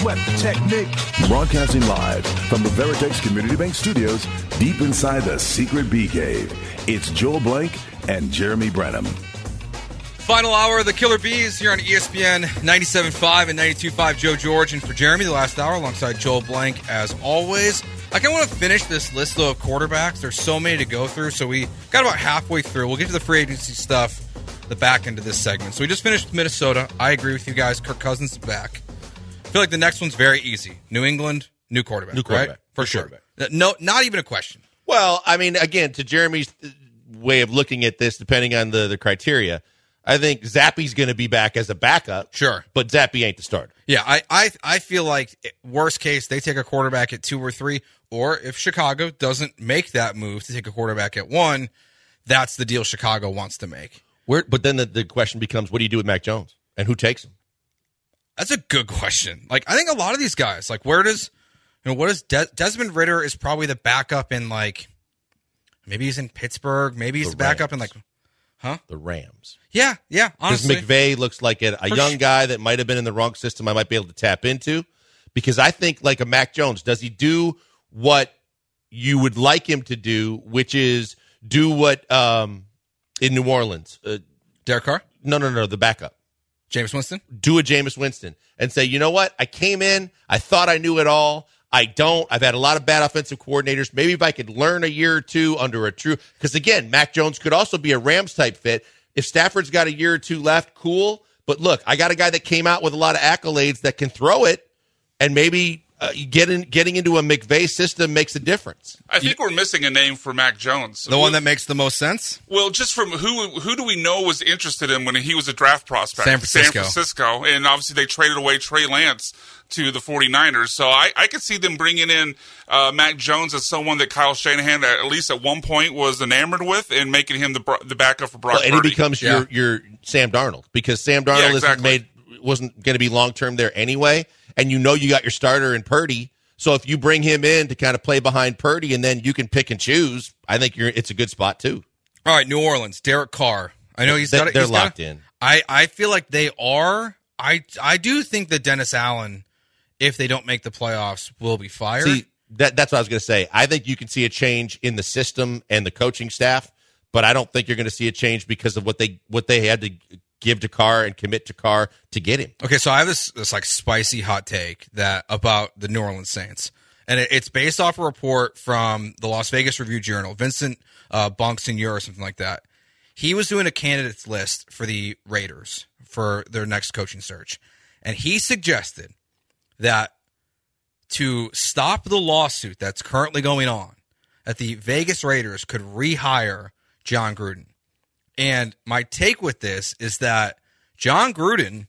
sweat the technique. Broadcasting live from the Veritex Community Bank Studios, deep inside the secret bee cave. It's Joel Blank and Jeremy Branham. Final hour of the Killer Bees here on ESPN 97.5 and 92.5. Joe George and for Jeremy the last hour alongside Joel Blank as always. I kind of want to finish this list though of quarterbacks. There's so many to go through, so we got about halfway through. We'll get to the free agency stuff, the back end of this segment. So we just finished with Minnesota. I agree with you guys. Kirk Cousins is back. I feel like the next one's very easy. New England, new quarterback. New quarterback. right? For New sure. quarterback. No, not even a question. Well, I mean, again, to Jeremy's uh, way of looking at this, depending on the, the criteria, I think Zappe's going to be back as a backup. Sure. But Zappy ain't the starter. Yeah, I, I I feel like worst case they take a quarterback at two or three, or if Chicago doesn't make that move to take a quarterback at one, that's the deal Chicago wants to make. Where, but then the, the question becomes, what do you do with Mac Jones? And who takes him? That's a good question. Like I think a lot of these guys, like where does you know what is Des- Desmond Ridder is probably the backup in like maybe he's in Pittsburgh, maybe he's The the backup in like huh The Rams. yeah yeah Because honestly McVay looks like a, a young guy that might have been in the wrong system. I might be able to tap into. Because I think like a Mac Jones, does he do what you would like him to do, which is do what um, in New Orleans? Uh, Derek Carr, no, no, no, the backup. Jameis Winston. do a Jameis Winston and say, you know what? I came in, I thought I knew it all. I don't. I've had a lot of bad offensive coordinators. Maybe if I could learn a year or two under a true, because again, Mac Jones could also be a Rams type fit. If Stafford's got a year or two left, cool. But look, I got a guy that came out with a lot of accolades that can throw it, and maybe uh, getting getting into a McVay system makes a difference. I think we're missing a name for Mac Jones. The one that makes the most sense. Well, just from who who do we know was interested in when he was a draft prospect? San Francisco. San Francisco. And obviously they traded away Trey Lance to the 49ers. So I, I could see them bringing in uh, Mac Jones as someone that Kyle Shanahan, at least at one point, was enamored with and making him the, bro- the backup for Brock Well, and he becomes Yeah. your your Sam Darnold because Sam Darnold Yeah, isn't exactly. made wasn't going to be long term there anyway, and you know you got your starter in Purdy. So if you bring him in to kind of play behind Purdy, and then you can pick and choose, I think you're it's a good spot too. All right, New Orleans, Derek Carr. I know he's They- got. a- they're he's got locked in. I I feel like they are. I I do think that Dennis Allen, if they don't make the playoffs, will be fired. See that that's what I was going to say. I think you can see a change in the system and the coaching staff, but I don't think you're going to see a change because of what they what they had to give to Carr and commit to Carr to get him. Okay, so I have this this like spicy hot take that about the New Orleans Saints, and it, it's based off a report from the Las Vegas Review Journal. Vincent uh, or something like that. He was doing a candidates list for the Raiders for their next coaching search, and he suggested that to stop the lawsuit that's currently going on, that the Vegas Raiders could rehire Jon Gruden. And my take with this is that Jon Gruden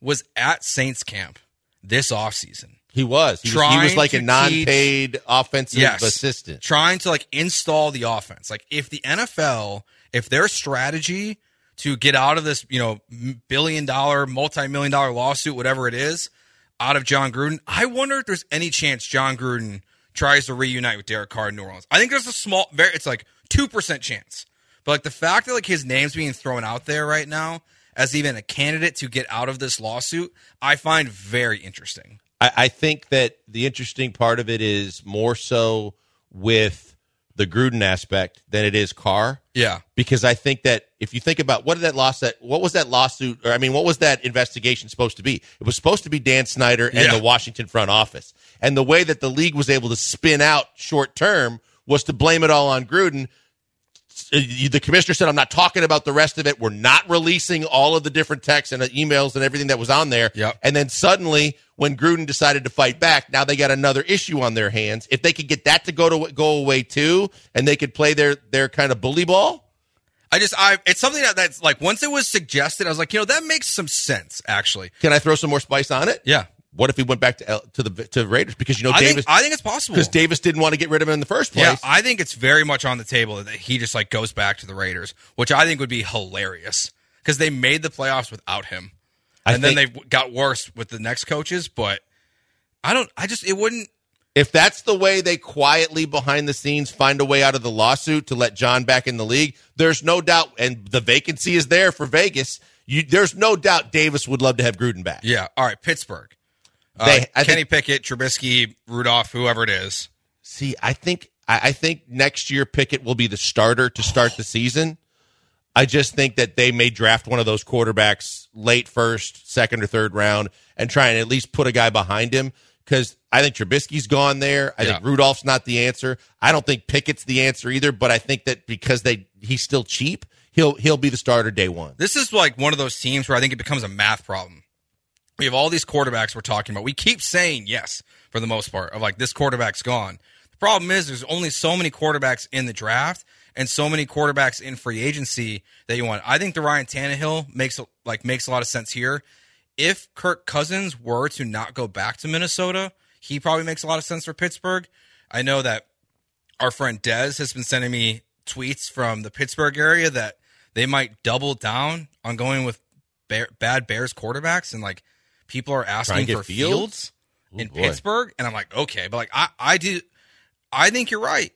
was at Saints camp this offseason. He was. He, was, he Trying was like a non-paid offensive Yes. assistant. Trying to like install the offense. Like if the NFL, if their strategy to get out of this, you know, billion dollar, multi million dollar lawsuit, whatever it is, out of Jon Gruden, I wonder if there's any chance Jon Gruden tries to reunite with Derek Carr in New Orleans. I think there's a small, very, it's like 2% chance. But like the fact that like his name's being thrown out there right now as even a candidate to get out of this lawsuit, I find very interesting. I, I think that the interesting part of it is more so with the Gruden aspect than it is Carr. Yeah. Because I think that if you think about what did that lawsuit, what was that lawsuit, or I mean, what was that investigation supposed to be? It was supposed to be Dan Snyder and Yeah. the Washington front office. And the way that the league was able to spin out short term was to blame it all on Gruden. Uh, The commissioner said, I'm not talking about the rest of it. We're not releasing all of the different texts and uh, emails and everything that was on there. Yep. And then suddenly, when Gruden decided to fight back, now they got another issue on their hands. If they could get that to go to go away too, and they could play their their kind of bully ball, I just I it's something that, that's like once it was suggested, I was like, you know, that makes some sense actually. can I throw some more spice on it? Yeah. What if he went back to L, to the to Raiders because you know I Davis think I think it's possible. because Davis didn't want to get rid of him in the first place. yeah, I think it's very much on the table that he just like goes back to the Raiders, which I think would be hilarious because they made the playoffs without him, I and then they got worse with the next coaches. But I don't. I just it wouldn't. if that's the way they quietly behind the scenes find a way out of the lawsuit to let Jon back in the league, there's no doubt, and the vacancy is there for Vegas. You, there's no doubt Davis would love to have Gruden back. Yeah. All right, Pittsburgh. Uh, They- I Kenny think- Pickett, Trubisky, Rudolph, whoever it is. See, I think I, I think next year Pickett will be the starter to start the season. I just think that they may draft one of those quarterbacks late first, second, or third round and try and at least put a guy behind him because I think Trubisky's gone there. I think Rudolph's not the answer. I don't think Pickett's the answer either. But I think that because they he's still cheap, he'll he'll be the starter day one. This is like one of those teams where I think it becomes a math problem. We have all these quarterbacks we're talking about. We keep saying yes for the most part of like this quarterback's gone. The problem is there's only so many quarterbacks in the draft and so many quarterbacks in free agency that you want. I think the Ryan Tannehill makes like makes a lot of sense here. If Kirk Cousins were to not go back to Minnesota, he probably makes a lot of sense for Pittsburgh. I know that our friend Dez has been sending me tweets from the Pittsburgh area that they might double down on going with bear, bad Bears quarterbacks, and like people are asking for Fields? Fields, in boy. Pittsburgh, and I'm like, okay, but like I, I do, I think you're right.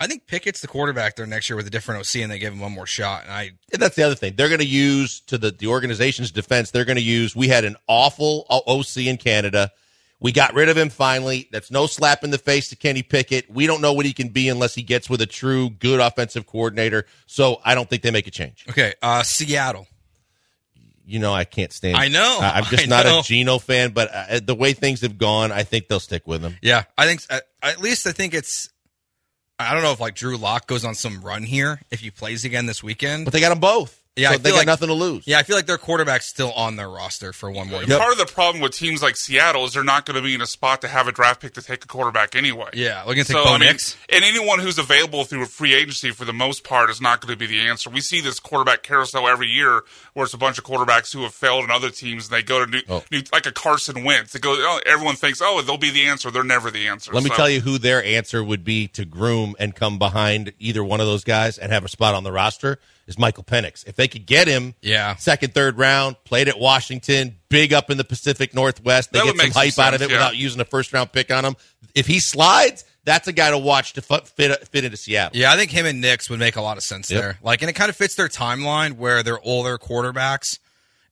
I think Pickett's the quarterback there next year with a different OC, and they give him one more shot. And I, And that's the other thing. They're going to use to the the organization's defense. They're going to use. We had an awful OC in Canada. We got rid of him finally. That's no slap in the face to Kenny Pickett. We don't know what he can be unless he gets with a true good offensive coordinator. So I don't think they make a change. okay, uh, Seattle. You know, I can't stand. I know. I- I'm just I not know. a Geno fan, but uh, the way things have gone, I think they'll stick with him. Yeah, I think at, at least I think it's. I don't know if like Drew Lock goes on some run here if he plays again this weekend. But they got them both. Yeah, so I they got like- nothing to lose. Yeah, I feel like their quarterback's still on their roster for one more And year. Part of the problem with teams like Seattle is they're not going to be in a spot to have a draft pick to take a quarterback anyway. Yeah, we're gonna take So, I mean, Nix. and anyone who's available through a free agency for the most part is not going to be the answer. We see this quarterback carousel every year where it's a bunch of quarterbacks who have failed in other teams and they go to new, Oh. new like a Carson Wentz. They go, oh, everyone thinks, oh, they'll be the answer. They're never the answer. Let me tell you who their answer would be to groom and come behind either one of those guys and have a spot on the roster is Michael Penix. If they could get him, Yeah. second, third round, played at Washington, big up in the Pacific Northwest, they That get some make some hype out of it yeah. without using a first round pick on him. If he slides, that's a guy to watch to fit fit, into Seattle. Yeah, I think him and Nix would make a lot of sense Yep. there. Like, and it kind of fits their timeline where they're older quarterbacks,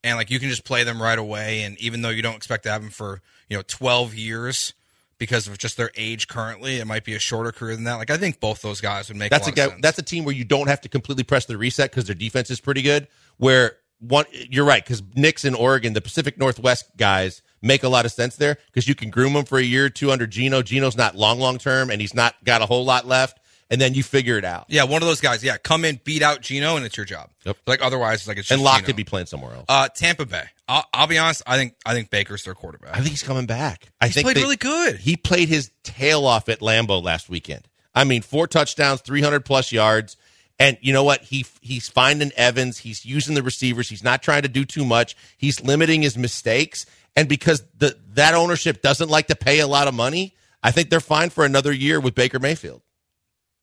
and like you can just play them right away. And even though you don't expect to have them for you know twelve years because of just their age currently, it might be a shorter career than that. Like, I think both those guys would make That's a a guy. of sense. That's a team where you don't have to completely press the reset because their defense is pretty good. Where one, you're right because Nix in Oregon, the Pacific Northwest guys make a lot of sense there because you can groom them for a year or two under Geno. Geno's not long, long term, and he's not got a whole lot left. And then you figure it out. yeah, one of those guys. Yeah, come in, beat out Geno, and it's your job. Yep. Like otherwise, it's like it's just And Lock Geno. could be playing somewhere else. Uh, Tampa Bay. I'll, I'll be honest. I think I think Baker's their quarterback. I think he's coming back. I He's think played they- really good. He played his tail off at Lambeau last weekend. I mean, four touchdowns, 300 plus yards. And you know what? He he's finding Evans. He's using the receivers. He's not trying to do too much. He's limiting his mistakes. And because the that ownership doesn't like to pay a lot of money, I think they're fine for another year with Baker Mayfield.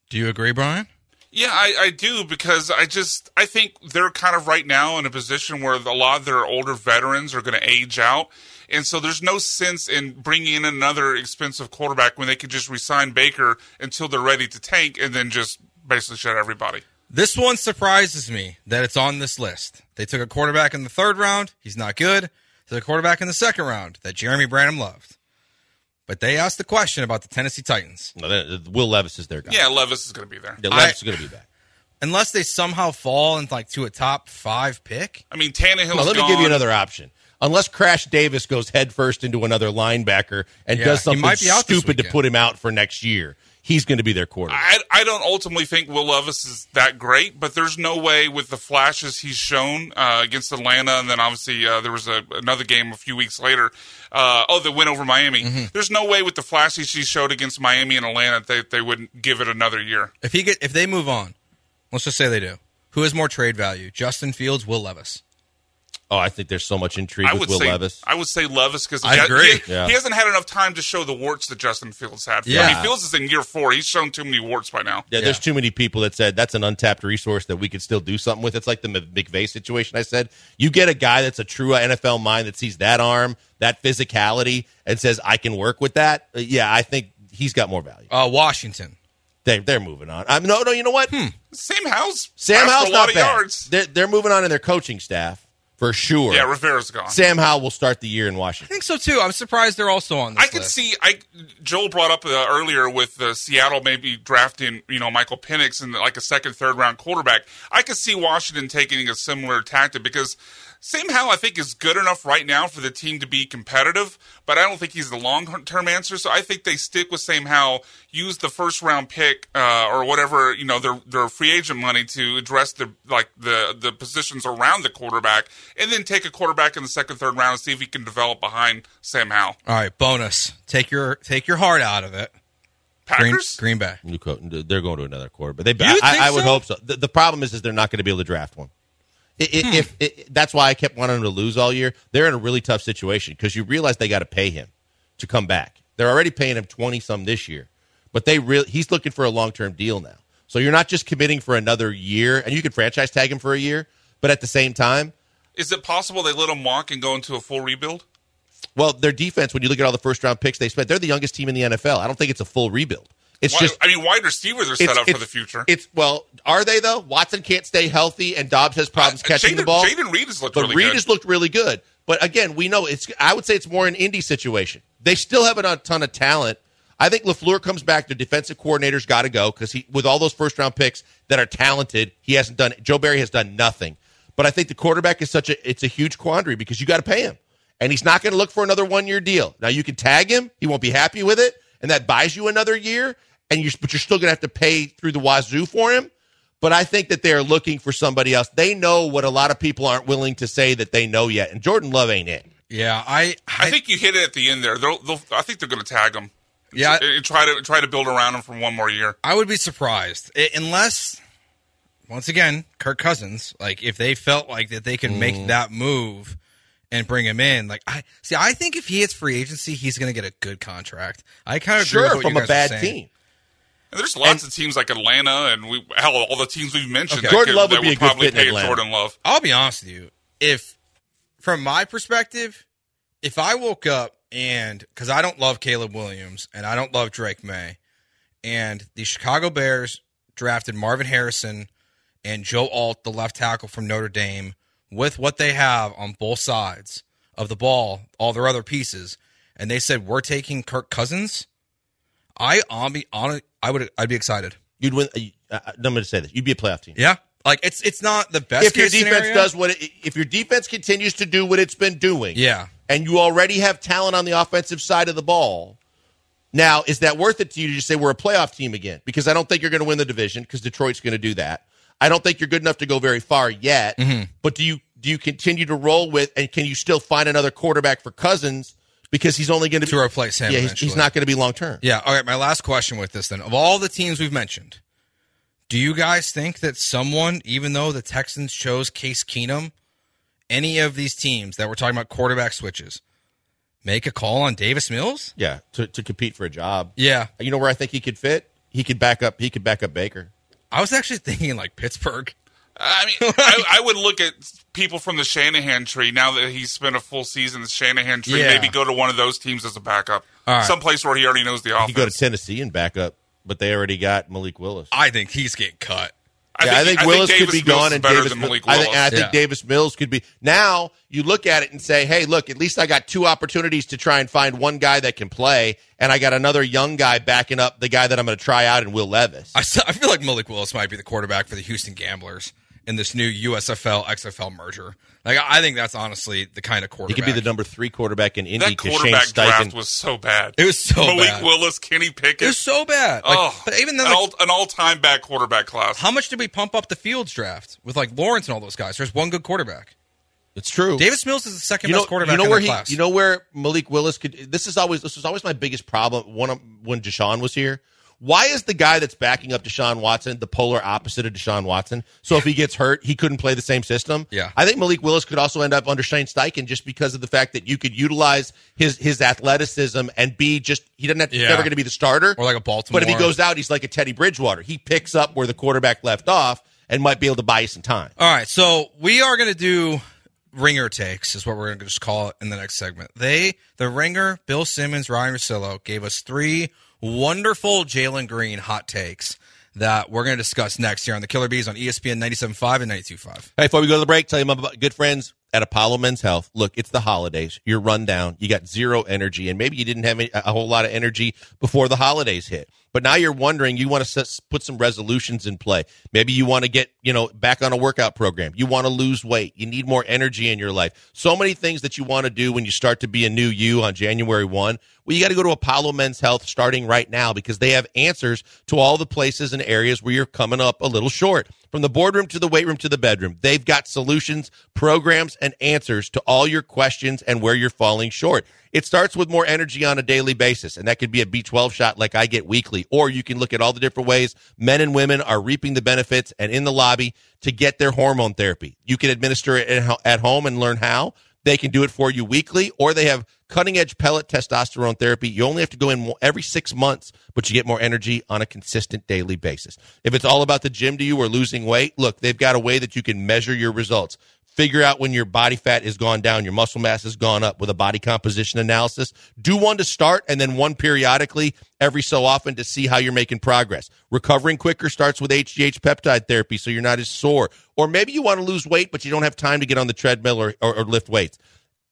Do you agree, Brian? Yeah, I, I do because I just I think they're kind of right now in a position where a lot of their older veterans are going to age out, and so there's no sense in bringing in another expensive quarterback when they could just resign Baker until they're ready to tank and then just basically shut everybody. This one surprises me that it's on this list. They took a quarterback in the third round. He's not good. They took a quarterback in the second round that Jeremy Branham loved. But they asked the question about the Tennessee Titans. No, Will Levis is their guy. Yeah, Levis is going to be there. Yeah, Levis I- is going to be back. Unless they somehow fall into like to a top five pick. I mean, Tannehill's No, let me gone. give you another option. Unless Crash Davis goes headfirst into another linebacker and Yeah, does he something might be stupid to put him out for next year, he's going to be their quarterback. I, I don't ultimately think Will Levis is that great, but there's no way with the flashes he's shown uh, against Atlanta, and then obviously uh, there was a, another game a few weeks later. Uh, oh, the win over Miami. Mm-hmm. There's no way with the flashes he showed against Miami and Atlanta they they wouldn't give it another year. If he get if they move on, let's just say they do. Who has more trade value? Justin Fields, Will Levis. Oh, I think there's so much intrigue I with would Will say Levis. I would say Levis because I he, agree. he, Yeah. he hasn't had enough time to show the warts that Justin Fields had. I Yeah. mean, Fields is in year four. He's shown too many warts by now. Yeah, there's too many people that said that's an untapped resource that we could still do something with. It's like the McVay situation. I said you get a guy that's a true NFL mind that sees that arm, that physicality, and says I can work with that. Uh, yeah, I think he's got more value. Uh, Washington. They they're moving on. I'm, no, no, you know what? Sam House, Sam House a lot not of bad. yards. They're, they're moving on in their coaching staff, for sure. Yeah, Rivera's gone. Sam Howell will start the year in Washington. I think so too. I'm surprised they're also on this I could list. see. I Joel brought up uh, earlier with uh, Seattle maybe drafting you know Michael Penix and like a second, third round quarterback. I could see Washington taking a similar tactic because Sam Howell I think is good enough right now for the team to be competitive, but I don't think he's the long term answer. So I think they stick with Sam Howell, use the first round pick uh, or whatever you know their their free agent money to address the like the the positions around the quarterback, and then take a quarterback in the second, third round and see if he can develop behind Sam Howell. All right, bonus. Take your take your heart out of it. Green, Packers. Green Bay. New co- They're going to another quarter, but they. You I, think I would so? hope so. The, the problem is, is they're not going to be able to draft one. I- I- Hmm. If it, that's why I kept wanting them to lose all year, they're in a really tough situation because you realize they got to pay him to come back. They're already paying him twenty some this year, but they really he's looking for a long term deal now. So you're not just committing for another year, and you can franchise tag him for a year, but at the same time, Is it possible they let him walk and go into a full rebuild? well, their defense. When you look at all the first round picks they spent, they're the youngest team in the NFL. I don't think it's a full rebuild. It's Why- just I mean, wide receivers are set up for the future. It's well, are they though? Watson can't stay healthy, and Doubs has problems Uh, catching Jayden, the ball. Jayden Reed has looked but really Reed good. has looked really good. But again, we know it's. I would say it's more an indie situation. They still have a ton of talent. I think Lafleur comes back. The defensive coordinator's got to go because he, with all those first round picks that are talented, he hasn't done. Joe Barry has done nothing. But I think the quarterback is such a. It's a huge quandary because you got to pay him, and he's not going to look for another one year deal. Now you can tag him. He won't be happy with it, and that buys you another year. And you, but you're still going to have to pay through the wazoo for him. But I think that they're looking for somebody else. They know what a lot of people aren't willing to say that they know yet. And Jordan Love ain't it. Yeah, I I think you hit it at the end there. They'll, they'll, I think they're going to tag him. Yeah. and try to try to build around him for one more year. I would be surprised I- unless, once again, Kirk Cousins. Like if they felt like that they could Mm. make that move and bring him in. Like I see, I think if he hits free agency, he's going to get a good contract. I kind of agree with Sure, what from you a bad team. And there's lots of teams like Atlanta and we hell all the teams we've mentioned. Okay. that Jordan could- Love would that be a good probably fit in pay Atlanta. Jordan Love. I'll be honest with you. If from my perspective, if I woke up and because I don't love Caleb Williams and I don't love Drake Maye, and the Chicago Bears drafted Marvin Harrison and Joe Alt, the left tackle from Notre Dame, with what they have on both sides of the ball, all their other pieces, and they said we're taking Kirk Cousins, I on I would I'd be excited. You'd win. Uh, I'm going to say this. You'd be a playoff team. Yeah, like it's it's not the best. If your defense scenario. does what, it, if your defense continues to do what it's been doing, yeah. and you already have talent on the offensive side of the ball. Now, is that worth it to you to just say we're a playoff team again? Because I don't think you're going to win the division because Detroit's going to do that. I don't think you're good enough to go very far yet. Mm-hmm. But do you do you continue to roll with and can you still find another quarterback for Cousins because he's only going to To replace him Yeah, he's, he's not going to be long term. Yeah. All right. My last question with this then. Of all the teams we've mentioned, do you guys think that someone, even though the Texans chose Case Keenum, any of these teams that we're talking about quarterback switches, make a call on Davis Mills? Yeah, to, to compete for a job. Yeah. You know where I think he could fit? He could back up. He could back up Baker. I was actually thinking like Pittsburgh. I mean, I, I would look at people from the Shanahan tree now that he's spent a full season in the Shanahan tree. Yeah. Maybe go to one of those teams as a backup, All right. someplace where he already knows the offense. could go to Tennessee and back up, but they already got Malik Willis. I think he's getting cut. Yeah, I think Willis could be Mills gone, and Davis. than Malik I think, and I think Yeah. Davis Mills could be. Now you look at it and say, "Hey, look, at least I got two opportunities to try and find one guy that can play, and I got another young guy backing up the guy that I'm going to try out in Will Levis." I, still, I feel like Malik Willis might be the quarterback for the Houston Gamblers in this new USFL XFL merger. Like I I think that's honestly the kind of quarterback. He could be the number three quarterback in Indy that because Shane quarterback draft Steichen. was so bad. It was so Malik bad. Willis, Kenny Pickett. It was so bad. Like, oh, but even then, an, like, all, an all-time bad quarterback class. how much did we pump up the Fields draft with like Lawrence and all those guys? There's one good quarterback. It's true. Davis Mills is the second you know, best quarterback you know in where the he, class. you know where Malik Willis could. This is always this was always my biggest problem. One when Deshaun was here. Why is the guy that's backing up Deshaun Watson the polar opposite of Deshaun Watson? So if he gets hurt, he couldn't play the same system. Yeah. I think Malik Willis could also end up under Shane Steichen just because of the fact that you could utilize his his athleticism and be just he doesn't have to, Yeah. never going to be the starter Or like a Baltimore. But if he goes out, he's like a Teddy Bridgewater. He picks up where the quarterback left off and might be able to buy you some time. All right, so we are going to do ringer takes, is what we're going to just call it in the next segment. They, the ringer, Bill Simmons, Ryan Russillo, gave us three wonderful Jalen Green hot takes that we're going to discuss next here on the Killer Bees on ESPN 97.5 and 92.5. Hey, before we go to the break, tell you about my good friends at Apollo Men's Health, look, it's the holidays. You're run down. You got zero energy, and maybe you didn't have any, a whole lot of energy before the holidays hit. But now you're wondering, you want to set, put some resolutions in play. Maybe you want to get, you know, back on a workout program. You want to lose weight. You need more energy in your life. So many things that you want to do when you start to be a new you on January 1. Well, you got to go to Apollo Men's Health starting right now because they have answers to all the places and areas where you're coming up a little short. From the boardroom to the weight room to the bedroom, they've got solutions, programs, and answers to all your questions and where you're falling short. It starts with more energy on a daily basis, and that could be a B12 shot like I get weekly, or you can look at all the different ways men and women are reaping the benefits and in the lobby to get their hormone therapy. You can administer it at home and learn how. They can do it for you weekly, or they have cutting edge pellet testosterone therapy. You only have to go in every six months, but you get more energy on a consistent daily basis. If it's all about the gym to you or losing weight, look, they've got a way that you can measure your results. Figure out when your body fat has gone down, your muscle mass has gone up with a body composition analysis. Do one to start and then one periodically every so often to see how you're making progress. Recovering quicker starts with HGH peptide therapy so you're not as sore. Or maybe you want to lose weight, but you don't have time to get on the treadmill or, or, or lift weights.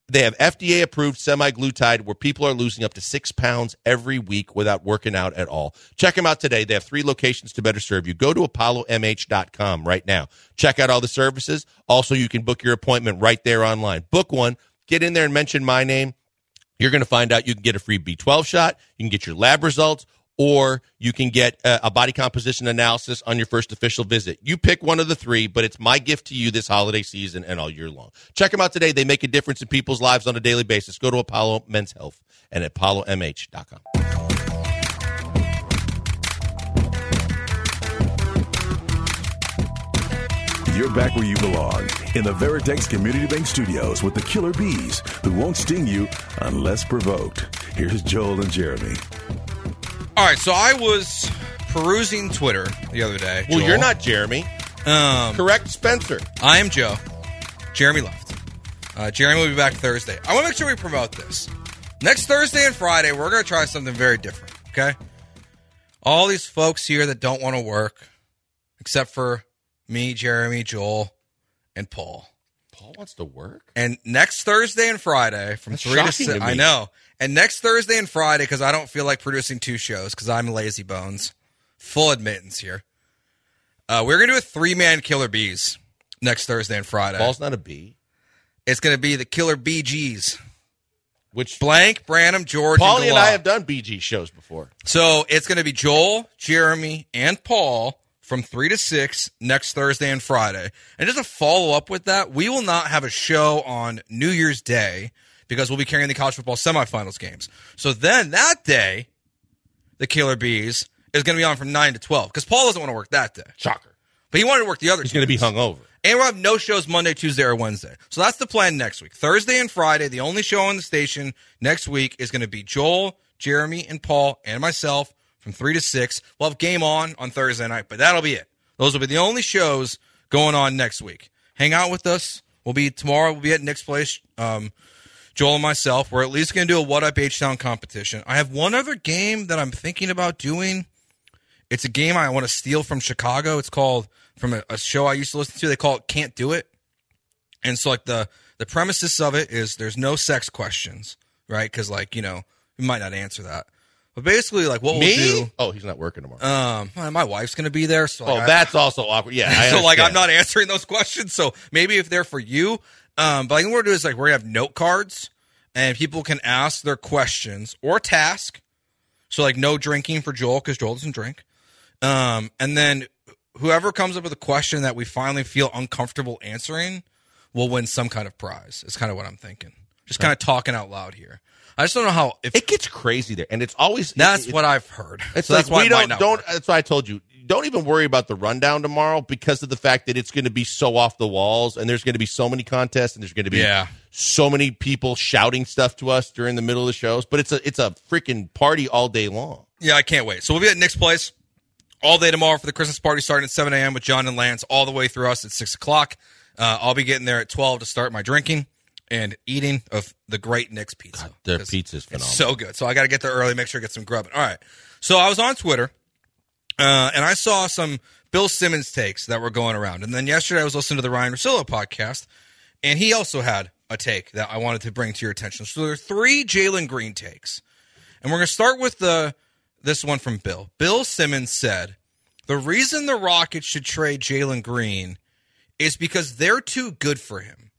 They have FDA approved semaglutide where people are losing up to six pounds every week without working out at all. Check them out today. They have three locations to better serve you. Go to apollomh.com right now. Check out all the services. Also, you can book your appointment right there online. Book one, get in there and mention my name. You're going to find out you can get a free B12 shot. You can get your lab results or you can get a, body composition analysis on your first official visit. You pick one of the three, but it's my gift to you this holiday season and all year long. Check them out today. They make a difference in people's lives on a daily basis. Go to Apollo Men's Health and ApolloMH.com. You're back where you belong in the Veritex Community Bank Studios with the Killer Bees, who won't sting you unless provoked. Here's Joel and Jeremy. All right, so I was perusing Twitter the other day. Well, Joel. you're not Jeremy. Um, Correct, Spencer. I am Joe. Jeremy left. Uh, Jeremy will be back Thursday. I want to make sure we promote this. Next Thursday and Friday, we're going to try something very different, okay? All these folks here that don't want to work, except for me, Jeremy, Joel, and Paul. Paul wants to work. And next Thursday and Friday from That's three to six, to I know. And next Thursday and Friday because I don't feel like producing two shows because I'm lazy bones. Full admittance here. Uh, we're gonna do a three man Killer Bees next Thursday and Friday. Paul's not a bee. It's gonna be the Killer BGs. Which Blank, Branham, George, Paulie and, and I have done BG shows before. So it's going to be Joel, Jeremy, and Paul from 3 to 6 next Thursday and Friday. And just to follow up with that, we will not have a show on New Year's Day because we'll be carrying the college football semifinals games. So then that day, the Killer Bees is going to be on from 9 to 12 because Paul doesn't want to work that day. Shocker. But he wanted to work the other He's going to be days. hung over. And we'll have no shows Monday, Tuesday, or Wednesday. So that's the plan next week. Thursday and Friday, the only show on the station next week is going to be Joel, Jeremy, and Paul, and myself from 3 to 6. We'll have game on on Thursday night, but that'll be it. Those will be the only shows going on next week. Hang out with us. We'll be tomorrow, we'll be at Nick's place. Um, Joel and myself, we're at least going to do a What Up H Town competition. I have one other game that I'm thinking about doing. It's a game I want to steal from Chicago. It's called from a, a show I used to listen to. They call it Can't Do It. And so like the the premises of it is there's no sex questions, right? Because like you know you might not answer that. But basically, like what Me? we'll do. Oh, he's not working tomorrow. Um, my wife's gonna be there, so oh, like, I- that's also awkward. Yeah. I so like I'm not answering those questions. So maybe if they're for you, um, but I think what we're gonna do is like we're gonna have note cards, and people can ask their questions or task. So like no drinking for Joel because Joel doesn't drink. Um, and then whoever comes up with a question that we finally feel uncomfortable answering will win some kind of prize. It's kind of what I'm thinking. Just kind of talking out loud here. I just don't know how. If It gets crazy there, and it's always that's it- what I've heard. It's so like that's why we it don't don't. work. That's why I told you don't even worry about the rundown tomorrow because of the fact that it's going to be so off the walls, and there's going to be so many contests, and there's going to be Yeah. so many people shouting stuff to us during the middle of the shows. But it's a it's a freaking party all day long. Yeah, I can't wait. So we'll be at Nick's place all day tomorrow for the Christmas party starting at 7 a.m. with John and Lance, all the way through us at 6 o'clock. Uh, I'll be getting there at 12 to start my drinking and eating of the great Nick's pizza. Their 'Cause pizza's phenomenal. So good. So I got to get there early, make sure I get some grub. All right. So I was on Twitter uh, and I saw some Bill Simmons takes that were going around. And then yesterday I was listening to the Ryan Russillo podcast and he also had a take that I wanted to bring to your attention. So there are three Jalen Green takes, and we're going to start with the this one from Bill. Bill Simmons said the reason the Rockets should trade Jalen Green is because they're too good for him.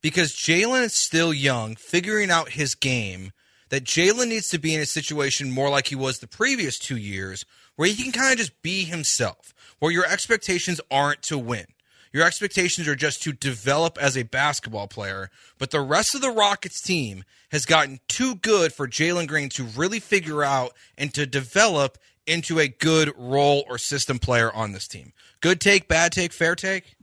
Because Jalen is still young, figuring out his game. That Jalen needs to be in a situation more like he was the previous two years, where he can kind of just be himself, where your expectations aren't to win. Your expectations are just to develop as a basketball player, but the rest of the Rockets team has gotten too good for Jalen Green to really figure out and to develop into a good role or system player on this team. Good take, bad take, fair take?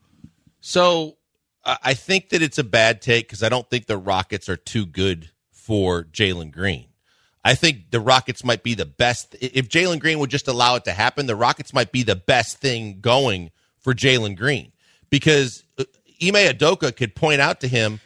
So I think that it's a bad take because I don't think the Rockets are too good for Jalen Green. I think the Rockets might be the best. If Jalen Green would just allow it to happen, the Rockets might be the best thing going for Jalen Green because uh, Ime Udoka could point out to him,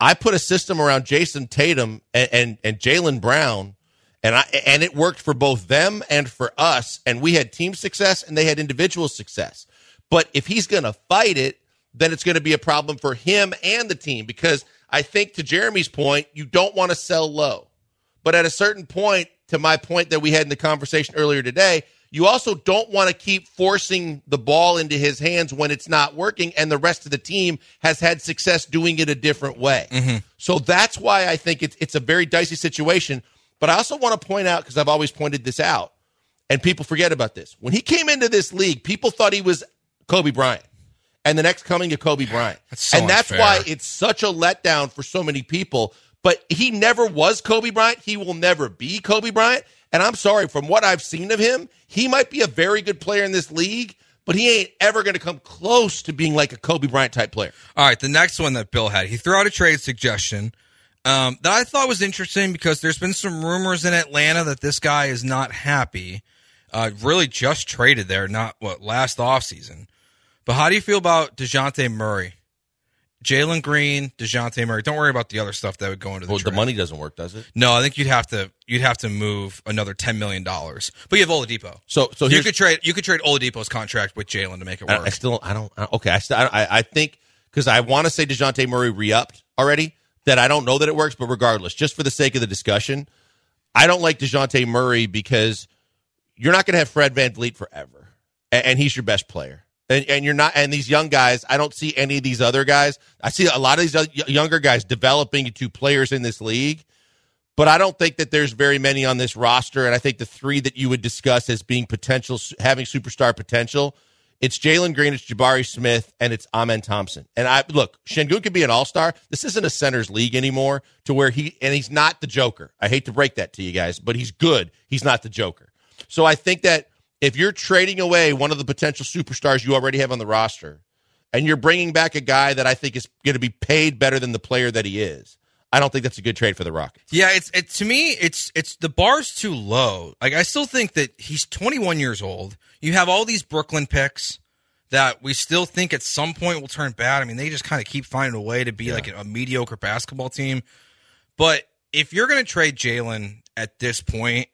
I put a system around Jayson Tatum and, and, and Jaylen Brown, and I and it worked for both them and for us, and we had team success and they had individual success. But if he's going to fight it, then it's going to be a problem for him and the team because I think to Jeremy's point, you don't want to sell low. But at a certain point, to my point that we had in the conversation earlier today, you also don't want to keep forcing the ball into his hands when it's not working and the rest of the team has had success doing it a different way. Mm-hmm. So that's why I think it's it's a very dicey situation. But I also want to point out because I've always pointed this out and people forget about this. When he came into this league, people thought he was Kobe Bryant and the next coming of Kobe Bryant. That's so and that's unfair. why it's such a letdown for so many people. But he never was Kobe Bryant. He will never be Kobe Bryant. And I'm sorry, from what I've seen of him, he might be a very good player in this league, but he ain't ever going to come close to being like a Kobe Bryant type player. All right, the next one that Bill had, he threw out a trade suggestion um, that I thought was interesting because there's been some rumors in Atlanta that this guy is not happy. Uh, really just traded there, not what last offseason. But how do you feel about DeJounte Murray? Jalen Green, DeJounte Murray. Don't worry about the other stuff that would go into the Well, the money doesn't work, does it? No, I think you'd have to you'd have to move another ten million dollars. But you have Oladipo. So, so you could trade you could trade Oladipo's contract with Jalen to make it work. I still, I don't, I, okay. I, still, I, I think because I want to say Dejounte Murray re-upped already. That I don't know that it works, but regardless, just for the sake of the discussion, I don't like Dejounte Murray because you're not going to have Fred VanVleet forever, and, and he's your best player. And, and you're not, and these young guys, I don't see any of these other guys. I see a lot of these younger guys developing into players in this league, but I don't think that there's very many on this roster. And I think the three that you would discuss as being potential, having superstar potential, it's Jalen Green, it's Jabari Smith, and it's Amen Thompson. And I look, Sengun could be an all star. This isn't a centers league anymore to where he, and he's not the Joker. I hate to break that to you guys, but he's good. He's not the Joker. So I think that if you're trading away one of the potential superstars you already have on the roster, and you're bringing back a guy that I think is going to be paid better than the player that he is, I don't think that's a good trade for the Rockets. Yeah, it's it to me it's it's the bar's too low. Like I still think that he's 21 years old. You have all these Brooklyn picks that we still think at some point will turn bad. I mean, they just kind of keep finding a way to be like a, a mediocre basketball team. But if you're going to trade Jalen at this point,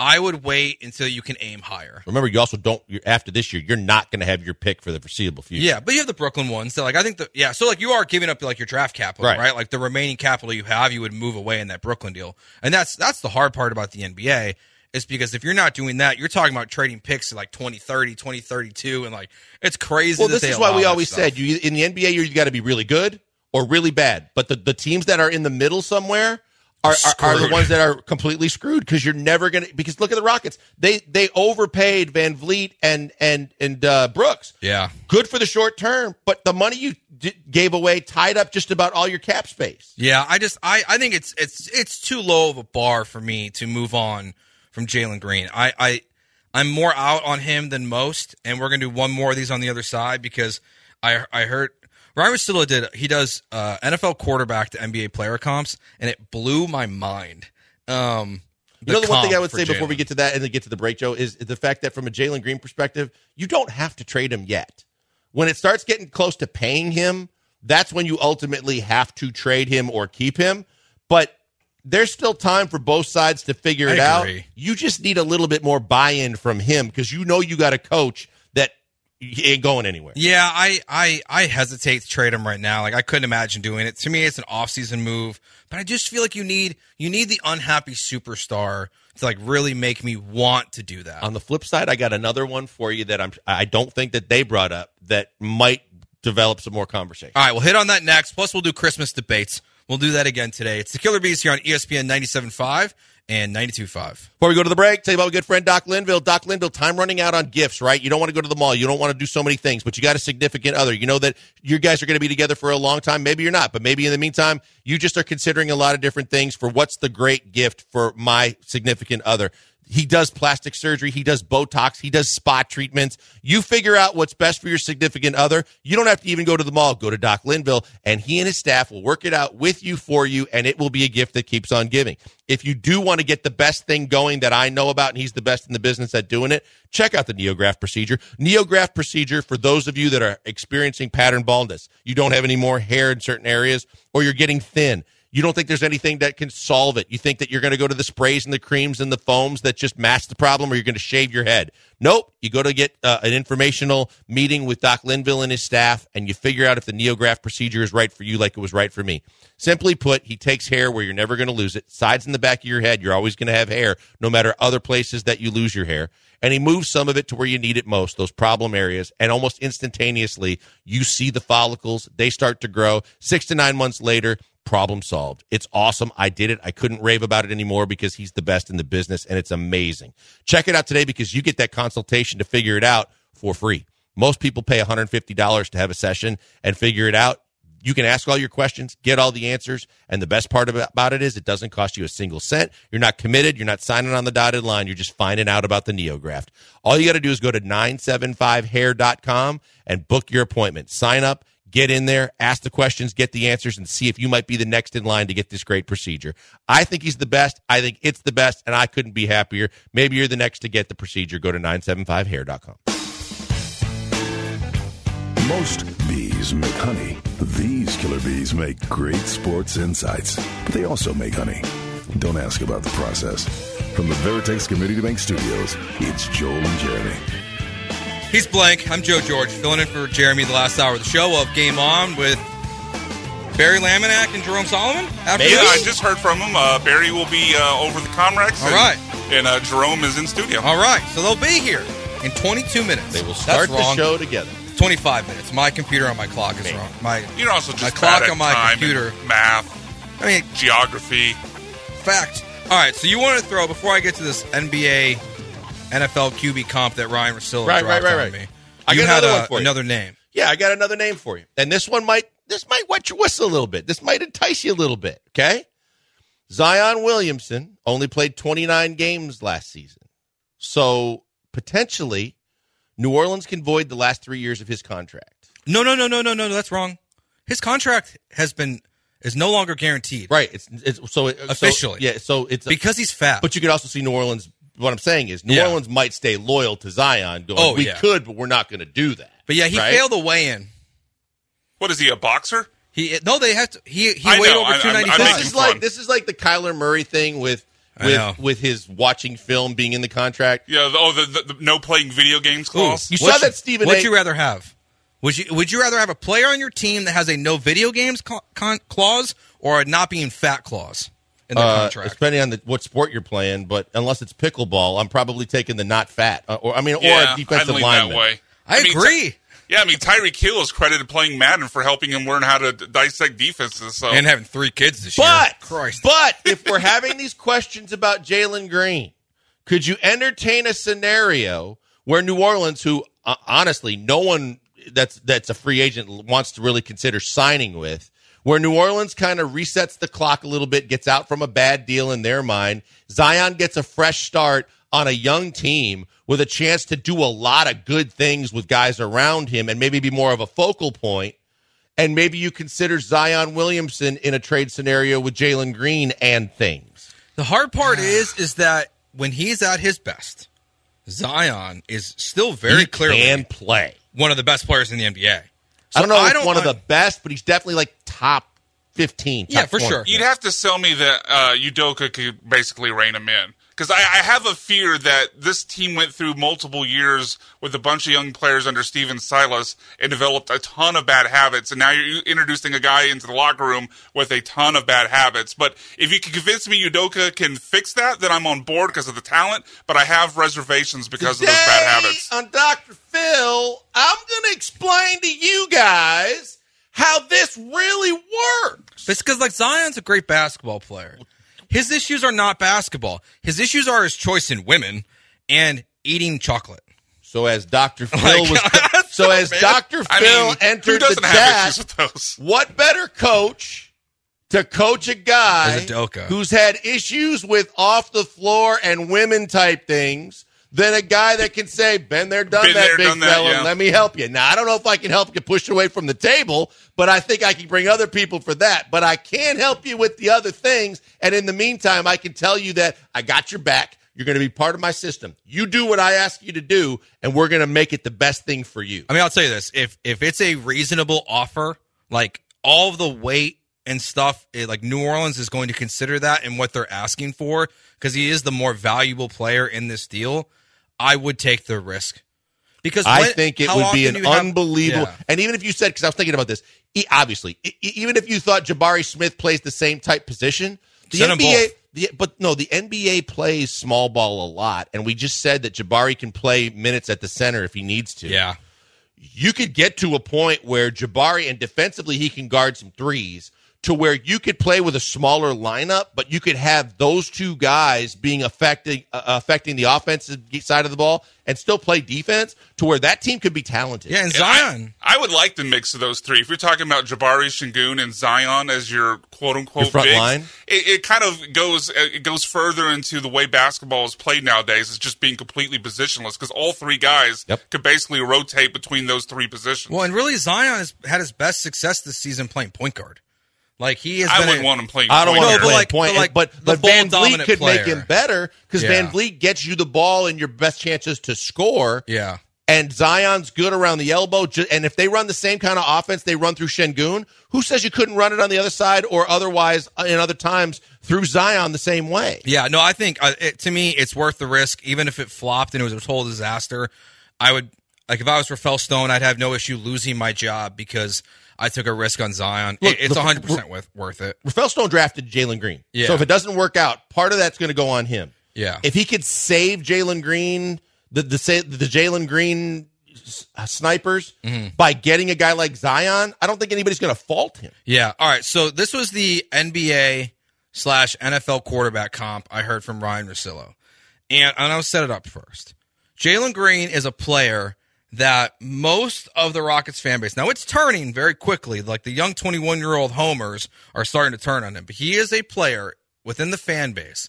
I would wait until you can aim higher. Remember, you also don't. You're, after this year, you're not going to have your pick for the foreseeable future. Yeah, but you have the Brooklyn ones. So like I think the yeah, so like you are giving up like your draft capital, Right. right? Like the remaining capital you have, you would move away in that Brooklyn deal. And that's that's the hard part about the NBA is because if you're not doing that, you're talking about trading picks like 2030, 2032 and like it's crazy. Well, this is why we always said you in the NBA, you got to be really good or really bad. But the, the teams that are in the middle somewhere are, are, are the ones that are completely screwed because you're never going to. Because look at the Rockets; they they overpaid VanVleet and and and uh, Brooks. Yeah. Good for the short term, but the money you d- gave away tied up just about all your cap space. Yeah, I just I, I think it's it's it's too low of a bar for me to move on from Jalen Green. I, I I'm more out on him than most, and we're gonna do one more of these on the other side because I I heard Ryan Russillo did he does uh, NFL quarterback to NBA player comps, and it blew my mind. Um, You know, the one thing I would say before we get to that and then get to the break, Joe, is the fact that from a Jalen Green perspective, you don't have to trade him yet. When it starts getting close to paying him, that's when you ultimately have to trade him or keep him. But there's still time for both sides to figure it out. You just need a little bit more buy in from him because you know you got a coach he ain't going anywhere. Yeah, I, I I hesitate to trade him right now. Like I couldn't imagine doing it. To me, it's an off-season move, but I just feel like you need you need the unhappy superstar to like really make me want to do that. On the flip side, I got another one for you that I'm I don't think that they brought up that might develop some more conversation. All right, we'll hit on that next. Plus, we'll do Christmas debates. We'll do that again today. It's the Killer Bees here on ESPN 97.5 and 92.5. Before we go to the break, tell you about my good friend Doc Linville. Doc Linville, time running out on gifts, right? You don't want to go to the mall. You don't want to do so many things, but you got a significant other. You know that you guys are going to be together for a long time. Maybe you're not, but maybe in the meantime, you just are considering a lot of different things for what's the great gift for my significant other. He does plastic surgery. He does Botox. He does spot treatments. You figure out what's best for your significant other. You don't have to even go to the mall. Go to Doc Linville, and he and his staff will work it out with you for you, and it will be a gift that keeps on giving. If you do want to get the best thing going that I know about, and he's the best in the business at doing it, check out the NeoGraft procedure. NeoGraft procedure for those of you that are experiencing pattern baldness. You don't have any more hair in certain areas, or you're getting thin. You don't think there's anything that can solve it. You think that you're going to go to the sprays and the creams and the foams that just mask the problem, or you're going to shave your head. Nope. You go to get uh, an informational meeting with Doc Linville and his staff, and you figure out if the NeoGraft procedure is right for you, like it was right for me. Simply put, he takes hair where you're never going to lose it. Sides in the back of your head, you're always going to have hair, no matter other places that you lose your hair. And he moves some of it to where you need it most, those problem areas, and almost instantaneously, you see the follicles. They start to grow. Six to nine months later, problem solved. It's awesome. I did it. I couldn't rave about it anymore because he's the best in the business and it's amazing. Check it out today because you get that consultation to figure it out for free. Most people pay $150 to have a session and figure it out. You can ask all your questions, get all the answers, and the best part about it is it doesn't cost you a single cent. You're not committed, you're not signing on the dotted line, you're just finding out about the NeoGraft. All you got to do is go to 975hair.com and book your appointment. Sign up, get in there, ask the questions, get the answers, and see if you might be the next in line to get this great procedure. I think he's the best. I think it's the best, and I couldn't be happier. Maybe you're the next to get the procedure. Go to 975hair.com. Most bees make honey. These killer bees make great sports insights, but they also make honey. Don't ask about the process. From the Veritex Community Bank Studios, it's Joel and Jeremy. He's blank. I'm Joe George, filling in for Jeremy the last hour of the show of Game On with Barry Laminack and Jerome Solomon. After Yeah, I just heard from him. Uh, Barry will be uh, over the Comrex. All and, right. And uh, Jerome is in studio. All right, so they'll be here in 22 minutes. They will start That's the show together. 25 minutes. My computer on my clock is wrong. My You're also just my clock on my time computer. math, I mean, geography. fact. All right, so you want to throw before I get to this NBA NFL QB comp that Ryan Russillo Right, dropped right, right, on right. me. I you got had another a- one uh, for you. another name. Yeah, I got another name for you. And this one might this might wet your whistle a little bit. This might entice you a little bit, okay? Zion Williamson only played 29 games last season. So potentially New Orleans can void the last 3 years of his contract. No, no, no, no, no, no. That's wrong. His contract has been is no longer guaranteed Right, it's it's so it, so- Officially. yeah, so it's because he's fat. but you could also see New Orleans what I'm saying is New Yeah. Orleans might stay loyal to Zion going Oh, we yeah. could but we're not going to do that. But yeah, he right? failed the weigh in. What is he, a boxer? He no, they have to. He he I weighed know, over I- two I'm- ninety I'm This five. making is like this is like the Kyler Murray thing with with with his watching film being in the contract. Yeah. The, oh, the, the, the no playing video games clause. You saw that Stephen What'd A- you rather have? Would you Would you rather have a player on your team that has a no video games cla- con- clause or a not being fat clause in the Uh, contract? depending on the, what sport you're playing, but unless it's pickleball, I'm probably taking the not fat, uh, or I mean, yeah, or a defensive I'd lineman. that way. I, mean, agree. Ty- yeah, I mean Tyreek Hill is credited playing Madden for helping him learn how to d- dissect defenses. So and having three kids this But year. Christ. but if we're having these questions about Jalen Green, could you entertain a scenario where New Orleans, who uh, honestly no one that's that's a free agent wants to really consider signing with, where New Orleans kind of resets the clock a little bit, gets out from a bad deal in their mind, Zion gets a fresh start on a young team with a chance to do a lot of good things with guys around him and maybe be more of a focal point. and maybe you consider Zion Williamson in a trade scenario with Jalen Green and things. The hard part is is that when he's at his best, Zion is still very he clearly can play. one of the best players in the NBA. So I don't know if I don't one of the best, but he's definitely like top fifteen. Yeah, for 20. sure. You'd have to sell me that uh, Udoka could basically rein him in because I, I have a fear that this team went through multiple years with a bunch of young players under Stephen Silas and developed a ton of bad habits, and now you're introducing a guy into the locker room with a ton of bad habits. But if you can convince me Udoka can fix that, then I'm on board because of the talent. But I have reservations because of those bad habits. On Dr. Phil, I'm going to explain to you guys how this really works. It's because like Zion's a great basketball player. His issues are not basketball. His issues are his choice in women and eating chocolate. So as Dr. Phil my was, so as man. Dr. I Phil mean, entered the chat, issues with those? what better coach to coach a guy who's had issues with off the floor and women type things than a guy that can say, "Been there, done Been that, there, big done that, fella. yeah. Let me help you." Now, I don't know if I can help you push away from the table, but I think I can bring other people for that. But I can help you with the other things, and in the meantime, I can tell you that I got your back. You're going to be part of my system. You do what I ask you to do, and we're going to make it the best thing for you. I mean, I'll tell you this: if if it's a reasonable offer, like all the weight and stuff, it, like New Orleans is going to consider that and what they're asking for because he is the more valuable player in this deal. I would take the risk because I think it would be an you have- unbelievable. Yeah. And even if you said, because I was thinking about this, e- obviously, even if you thought Jabari Smith plays the same type position, the Send NBA, the, but no, the NBA plays small ball a lot, and we just said that Jabari can play minutes at the center if he needs to. yeah. you could get to a point where Jabari and defensively he can guard some threes to where you could play with a smaller lineup, but you could have those two guys being affecting uh, affecting the offensive side of the ball and still play defense to where that team could be talented. Yeah, and Yeah, I- Zion. I, would like the mix of those three. If you're talking about Jabari, Sengun, and Zion as your quote unquote Your front bigs, line? it, it kind of goes it goes further into the way basketball is played nowadays. It's just being completely positionless because all three guys Yep. could basically rotate between those three positions. Well, and really, Zion has had his best success this season playing point guard. Like he has I been. wouldn't a- want him playing. I don't point want to No, play like- point, but like but the but VanVleet dominant could make him better because Yeah. Van Vliet gets you the ball and your best chances to score. Yeah. and Zion's good around the elbow. And if they run the same kind of offense they run through Sengun, who says you couldn't run it on the other side or otherwise uh, in other times through Zion the same way? Yeah, no, I think uh, it, to me it's worth the risk, even if it flopped and it was a total disaster. I would like if I was Rafael Stone, I'd have no issue losing my job because I took a risk on Zion. Look, it's 100 percent worth worth it. Rafael Stone drafted Jalen Green. Yeah. So if it doesn't work out, part of that's going to go on him. Yeah. If he could save Jalen Green, the the the Jalen Green uh, snipers Mm-hmm. by getting a guy like Zion, I don't think anybody's going to fault him. Yeah. All right. So this was the NBA slash NFL quarterback comp I heard from Ryan Russillo, and, and I'll set it up first. Jalen Green is a player that most of the Rockets fan base now it's turning very quickly. Like the young 21 year old homers are starting to turn on him, but he is a player within the fan base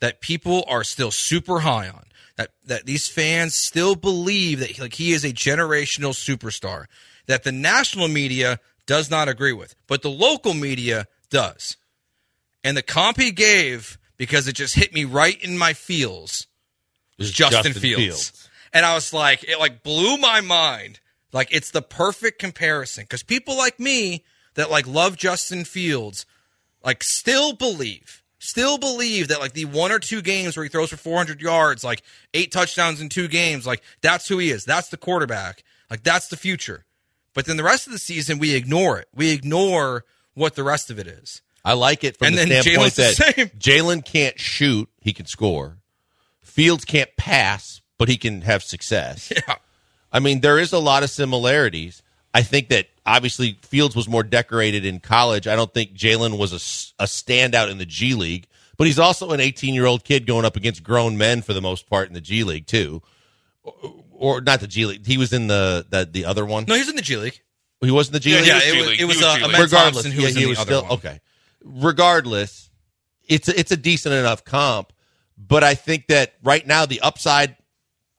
that people are still super high on. That that these fans still believe that like he is a generational superstar. That the national media does not agree with, but the local media does. And the comp he gave because it just hit me right in my feels was Justin, Justin Fields. Fields. And I was like, it like blew my mind. Like it's the perfect comparison because people like me that like love Justin Fields, like still believe, still believe that like the one or two games where he throws for 400 yards, like eight touchdowns in two games, like that's who he is. That's the quarterback. Like that's the future. But then the rest of the season, we ignore it. We ignore what the rest of it is. I like it from And the then standpoint Jalen's that. Jalen can't shoot, he can score. Fields can't pass, but he can have success. Yeah. I mean, there is a lot of similarities. I think that obviously Fields was more decorated in college. I don't think Jalen was a standout in the G League, but he's also an 18 year old kid going up against grown men for the most part in the G League too, or, or not the G League. He was in the the, the other one. No, he's in the G League. He was in the G Yeah, League. he Yeah, was it G was, League. it was, He was uh, G League. Amen regardless, Thompson who yeah, was in he the was other still one. okay. Regardless, it's a, it's a decent enough comp, but I think that right now the upside.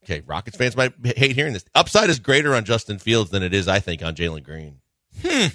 Okay, Rockets fans might hate hearing this. Upside is greater on Justin Fields than it is, I think, on Jalen Green. Hmm.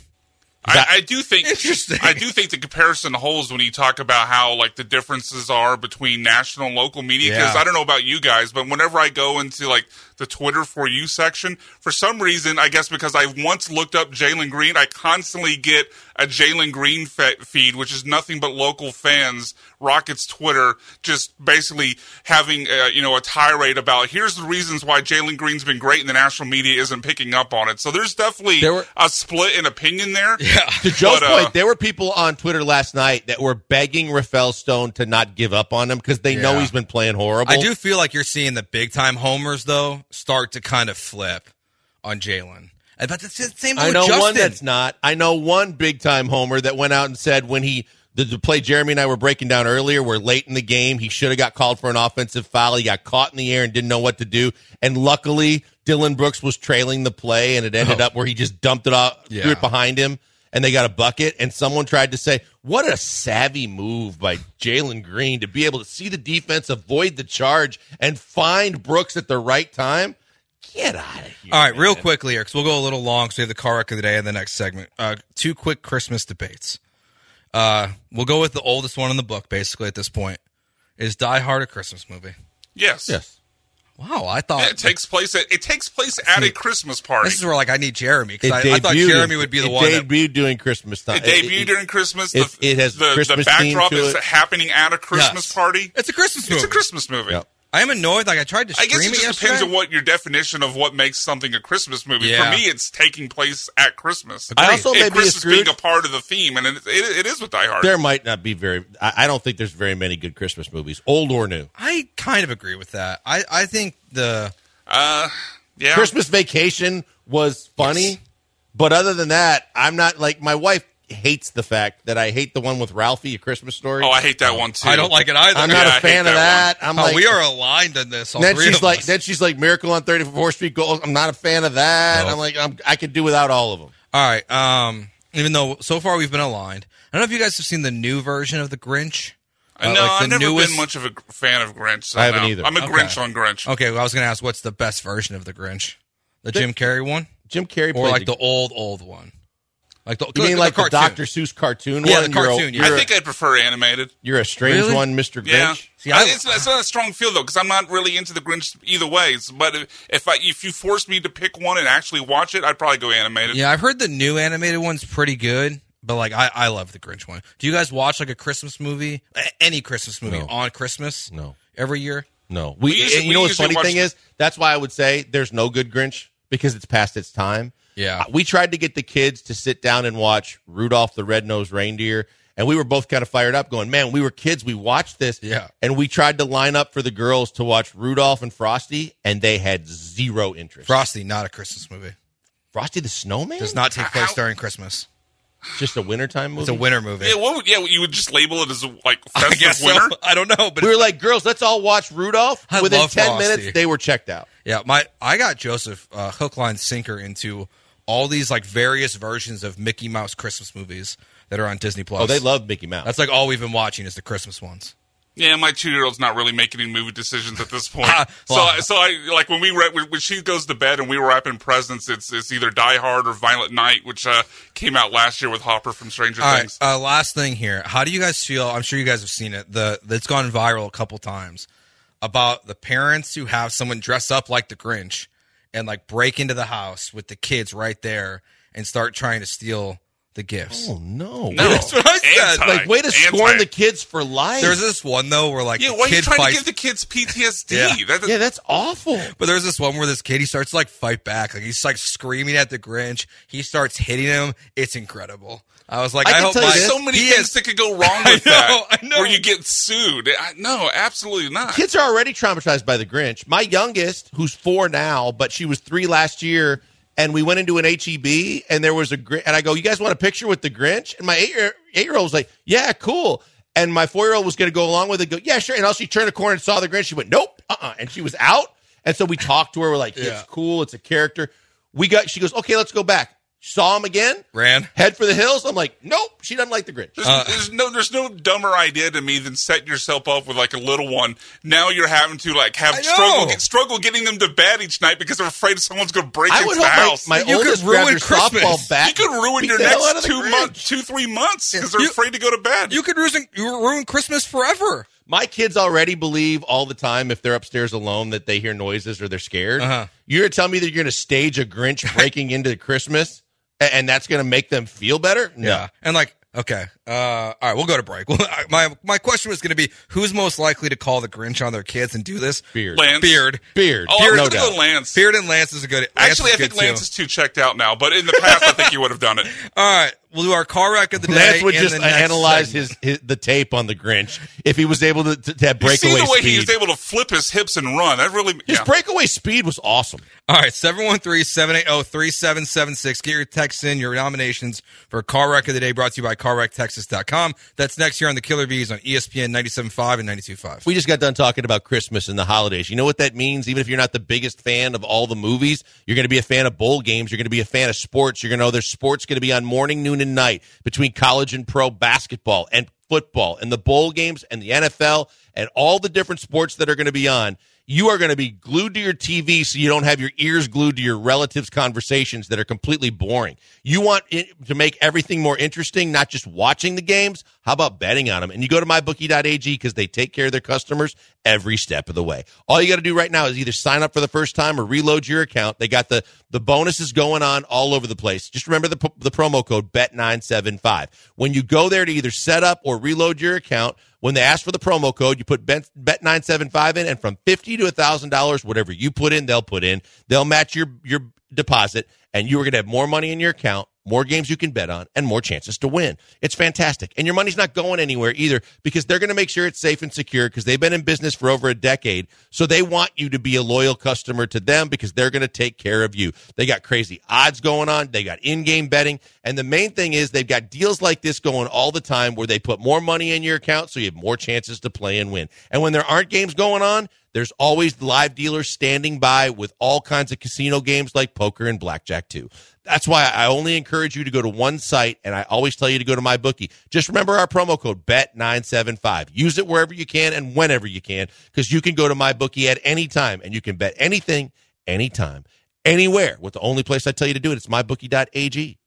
I, I do think Interesting. I do think the comparison holds when you talk about how like the differences are between national and local media. Because Yeah. I don't know about you guys, but whenever I go into like the Twitter for you section, for some reason, I guess because I once looked up Jalen Green, I constantly get a Jalen Green fe- feed, which is nothing but local fans Rockets Twitter just basically having uh, you know a tirade about here's the reasons why Jalen Green's been great and the national media isn't picking up on it. So there's definitely There were- a split in opinion there. Yeah. To Joe's But, uh, point, there were people on Twitter last night that were begging Rafael Stone to not give up on him because they know he's been playing horrible. I do feel like you're seeing the big time homers though start to kind of flip on Jalen. But it's the same I know Justin. one that's not. I know one big time homer that went out and said when he the, the play Jeremy and I were breaking down earlier, where late in the game he should have got called for an offensive foul. He got caught in the air and didn't know what to do. And luckily, Dillon Brooks was trailing the play, and it ended oh. up where he just dumped it off, threw it behind him, and they got a bucket. And someone tried to say, "What a savvy move by Jalen Green to be able to see the defense, avoid the charge, and find Brooks at the right time." Get out of here! All right, real man. quickly here, because we'll go a little long. So we have the car wreck of the day in the next segment. Uh, two quick Christmas debates. Uh, we'll go with the oldest one in the book, basically at this point. Is Die Hard a Christmas movie? Yes. Yes. Wow, I thought It takes place at it takes place at a Christmas party. this is where like I need Jeremy because I, I thought Jeremy would be the it one. That, debuted during Christmas time. It debuted during Christmas. it- the, it has the, Christmas the theme backdrop to is it. happening at a Christmas Yes. party. It's a Christmas movie. It's a Christmas movie. Yep. I am annoyed. Like I tried to I guess it just yesterday. depends on what your definition of what makes something a Christmas movie. Yeah. For me, it's taking place at Christmas. I also and may be a Christmas being a part of the theme, and it, it, it is with Die Hard. There might not be very. I, I don't think there's very many good Christmas movies, old or new. I kind of agree with that. I, I think the Uh, yeah. Christmas Vacation was funny, Yes. but other than that, I'm not like my wife hates the fact that I hate the one with Ralphie, A Christmas Story. Oh, I hate that one too. I don't like it either. I'm not I a hate fan of that that. I'm Oh, like, we are aligned in this. All then three she's of like, us. then she's like, Miracle on 34th Street Gold. I'm not a fan of that. No. I'm like, I'm, I could do without all of them. All right. Um, even though so far we've been aligned, I don't know if you guys have seen the new version of the Grinch. Uh, no, like I've the never newest- been much of a g- fan of Grinch. So I haven't no. either. I'm a Okay. Grinch on Grinch. Okay, well, I was going to ask what's the best version of the Grinch, the Jim Carrey one, Jim Carrey or played like the old old one, like the You mean like the, cartoon. Dr. Seuss cartoon Yeah, one? the You're a- cartoon, yeah. You're, think I'd prefer animated. you're a strange Really? one, Mr. Grinch. Yeah, See, I- I, it's, it's not a strong feel though because I'm not really into the Grinch either way. But if if, I, if you forced me to pick one and actually watch it, I'd probably go animated. Yeah, I've heard the new animated one's pretty good, but like I, I love the Grinch one. Do you guys watch like a Christmas movie, any Christmas movie No. on Christmas? No. every year. No, we. We usually- and you know we what's funny thing watch- is that's why I would say there's no good Grinch because it's past its time. Yeah. We tried to get the kids to sit down and watch Rudolph the Red-Nosed Reindeer, and we were both kind of fired up, going, "Man, we were kids. We watched this, Yeah. And we tried to line up for the girls to watch Rudolph and Frosty, and they had zero interest. Frosty, not a Christmas movie. Frosty the Snowman Does not take place How- during Christmas. just a wintertime movie. It's a winter movie. Yeah, what would, yeah, you would just label it as like I festive guess so. winter. I don't know, but we were like, "Girls, let's all watch Rudolph." I Within love ten Frosty. minutes, they were checked out. Yeah, my I got Joseph uh, hook, line, sinker into all these like various versions of Mickey Mouse Christmas movies that are on Disney Plus. Oh, they love Mickey Mouse. That's like all we've been watching is the Christmas ones. Yeah, my two year old's not really making any movie decisions at this point. Ah, well- so, so I like when we wrap, when she goes to bed and we wrap in presents, it's it's either Die Hard or Violent Night, which uh, came out last year with Hopper from Stranger All right, Things. uh, last thing here. How do you guys feel? I'm sure you guys have seen it. The that's gone viral a couple times about the parents who have someone dress up like the Grinch and like break into the house with the kids right there and start trying to steal the gifts. oh no, No, That's what I said. Anti. like way to scorn the kids for life. There's this one though where like Yeah, the why are you trying fights, to give the kids PTSD? Yeah. That- yeah, that's awful. but there's this one where this kid he starts to like fight back, like he's like screaming at the Grinch. He starts hitting him. It's incredible. I was like, I I, can hope tell you my, There's so many he things is- that could go wrong I with know, that. I know. Where you get sued. I, no, absolutely not. Kids are already traumatized by the Grinch. My youngest, who's four now, but she was three last year, and we went into an HEB, and there was a Grinch, and I go, "You guys want a picture with the Grinch?" And my eight year eight year old was like, "Yeah, cool." And my four year old was going to go along with it. Go, yeah, sure. And also, she turned a corner and saw the Grinch. She went, "Nope," uh, uh and she was out. And so we talked to her. We're like, Yeah. "It's cool. It's a character." We got. She goes, "Okay, let's go back." Saw him again. ran. Head for the hills. I'm like, "Nope." She doesn't like the Grinch. There's, Uh, there's no there's no dumber idea to me than setting yourself up with like a little one. Now you're having to like have I struggle get, struggle getting them to bed each night because they're afraid someone's going to break I into would the hope house. my, my You could oldest ruin Christmas. softball bat. you could ruin your the hell out next two months, two three months because they're You- afraid to go to bed. You could ruin you ruin Christmas forever. My kids already believe all the time if they're upstairs alone that they hear noises or they're scared. Uh-huh. You're telling me that you're going to stage a Grinch breaking into Christmas a- and that's going to make them feel better? No. Yeah, and like Okay. Uh, all right, we'll go to break. Well, my my question was going to be who's most likely to call the Grinch on their kids and do this? Beard. Lance. Beard. Beard. Oh, I was no gonna go. Lance. Beard and Lance is a good. Lance Actually, I think good, too. Lance is too checked out now, but in the past, I think he would have done it. All right, we'll do our car wreck of the day. Lance would just analyze his, his the tape on the Grinch if he was able to, to, to have You see the way speed. he was able to flip his hips and run. That really, his yeah. breakaway speed was awesome. All right, 713-780-3776. Get your texts in, your nominations for Car Wreck of the Day brought to you by That's next year on the Killer Bees on ESPN 97.5 and 92.5. We just got done talking about Christmas and the holidays. You know what that means? Even if you're not the biggest fan of all the movies, you're going to be a fan of bowl games. You're going to be a fan of sports. You're going to know there's sports going to be on morning, noon, and night between college and pro basketball and football and the bowl games and the NFL and all the different sports that are going to be on. You are going to be glued to your TV so you don't have your ears glued to your relatives' conversations that are completely boring. You want to make everything more interesting, not just watching the games. How about betting on them? And you go to mybookie.ag because they take care of their customers every step of the way. All you got to do right now is either sign up for the first time or reload your account. They got the the bonuses going on all over the place. Just remember the the promo code bet975. When you go there to either set up or reload your account, when they ask for the promo code, you put bet bet975 in and from 50 to $1000 whatever you put in, they'll put in. They'll match your your deposit and you are going to have more money in your account more games you can bet on, and more chances to win. It's fantastic. And your money's not going anywhere either because they're going to make sure it's safe and secure because they've been in business for over a decade. So they want you to be a loyal customer to them because they're going to take care of you. They got crazy odds going on, they got in game betting. And the main thing is they've got deals like this going all the time where they put more money in your account so you have more chances to play and win. And when there aren't games going on, there's always live dealers standing by with all kinds of casino games like poker and blackjack too. That's why I only encourage you to go to one site, and I always tell you to go to my bookie. Just remember our promo code BET975. Use it wherever you can and whenever you can, because you can go to my bookie at any time and you can bet anything, anytime, anywhere. With the only place I tell you to do it, it's mybookie.ag.